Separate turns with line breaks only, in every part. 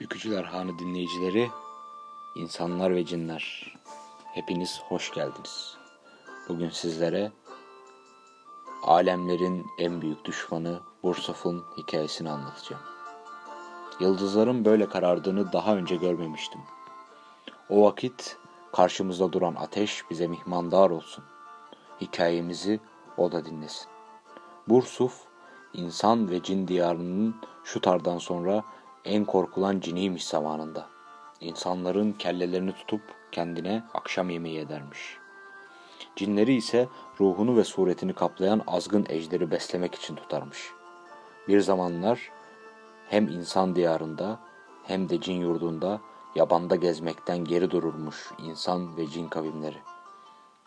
Bükücüler Hanı dinleyicileri, insanlar ve cinler, hepiniz hoş geldiniz. Bugün sizlere alemlerin en büyük düşmanı Bursuf'un hikayesini anlatacağım. Yıldızların böyle karardığını daha önce görmemiştim. O vakit karşımızda duran ateş bize mihmandar olsun. Hikayemizi o da dinlesin. Bursuf, insan ve cin diyarının şu tardan sonra en korkulan ciniymiş zamanında. İnsanların kellelerini tutup kendine akşam yemeği edermiş. Cinleri ise ruhunu ve suretini kaplayan azgın ejderi beslemek için tutarmış. Bir zamanlar hem insan diyarında hem de cin yurdunda yabanda gezmekten geri dururmuş insan ve cin kavimleri.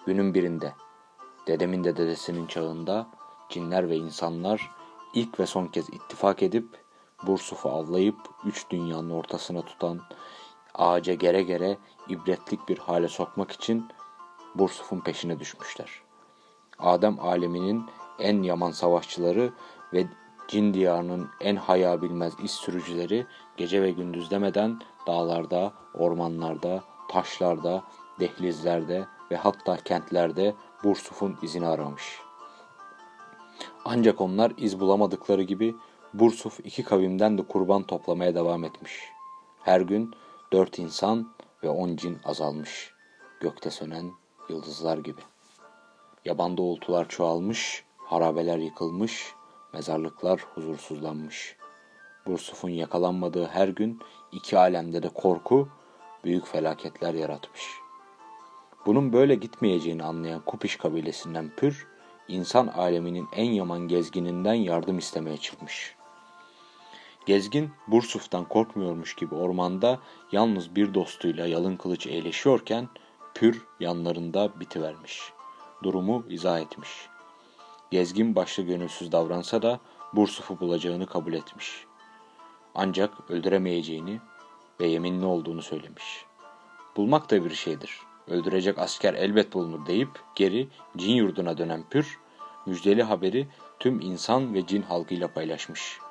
Günün birinde, dedemin de dedesinin çağında cinler ve insanlar ilk ve son kez ittifak edip Bursuf'u avlayıp üç dünyanın ortasına tutan ağaca gere gere ibretlik bir hale sokmak için Bursuf'un peşine düşmüşler. Adem aleminin en yaman savaşçıları ve cin diyarının en haya bilmez iz sürücüleri gece ve gündüz demeden dağlarda, ormanlarda, taşlarda, dehlizlerde ve hatta kentlerde Bursuf'un izini aramış. Ancak onlar iz bulamadıkları gibi Bursuf iki kavimden de kurban toplamaya devam etmiş. Her gün dört insan ve on cin azalmış. Gökte sönen yıldızlar gibi. Yabanda uğultular çoğalmış, harabeler yıkılmış, mezarlıklar huzursuzlanmış. Bursuf'un yakalanmadığı her gün iki alemde de korku, büyük felaketler yaratmış. Bunun böyle gitmeyeceğini anlayan Kupiş kabilesinden Pür, insan aleminin en yaman gezgininden yardım istemeye çıkmış. Gezgin Bursuf'tan korkmuyormuş gibi ormanda yalnız bir dostuyla yalın kılıç eğleşiyorken Pür yanlarında bitivermiş. Durumu izah etmiş. Gezgin başta gönülsüz davransa da Bursuf'u bulacağını kabul etmiş. Ancak öldüremeyeceğini ve yeminli olduğunu söylemiş. Bulmak da bir şeydir. Öldürecek asker elbet bulunur deyip geri cin yurduna dönen Pür, müjdeli haberi tüm insan ve cin halkıyla paylaşmış.''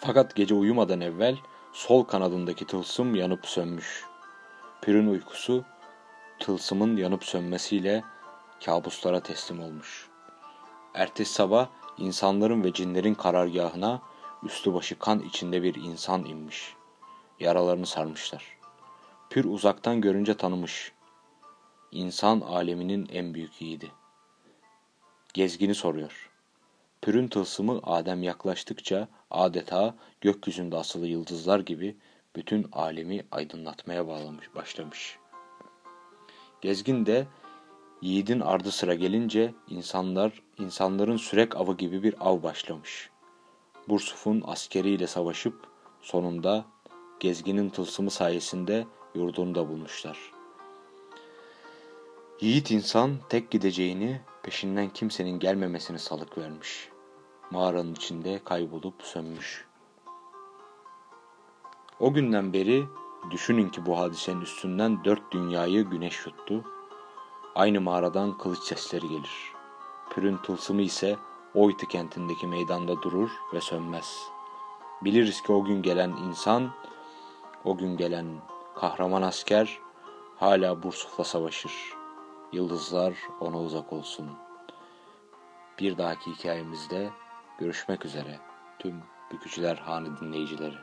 Fakat gece uyumadan evvel sol kanadındaki tılsım yanıp sönmüş. Pür'ün uykusu tılsımın yanıp sönmesiyle kabuslara teslim olmuş. Ertesi sabah insanların ve cinlerin karargahına üstü başı kan içinde bir insan inmiş. Yaralarını sarmışlar. Pür uzaktan görünce tanımış. İnsan aleminin en büyük yiğidi. Gezgini soruyor. Pürün tılsımı Adem yaklaştıkça adeta gökyüzünde asılı yıldızlar gibi bütün alemi aydınlatmaya bağlamış, başlamış. Gezgin de yiğidin ardı sıra gelince insanlar insanların sürek avı gibi bir av başlamış. Bursuf'un askeriyle savaşıp sonunda gezginin tılsımı sayesinde yurdunda bulmuşlar. Yiğit insan tek gideceğini peşinden kimsenin gelmemesini salık vermiş. Mağaranın içinde kaybolup sönmüş. O günden beri düşünün ki bu hadisenin üstünden dört dünyayı güneş yuttu. Aynı mağaradan kılıç sesleri gelir. Pürün tılsımı ise Oytı kentindeki meydanda durur ve sönmez. Biliriz ki o gün gelen insan, o gün gelen kahraman asker hala Bursuf'la savaşır. Yıldızlar ona uzak olsun. Bir dahaki hikayemizde görüşmek üzere tüm Bükücüler Hanı dinleyicileri.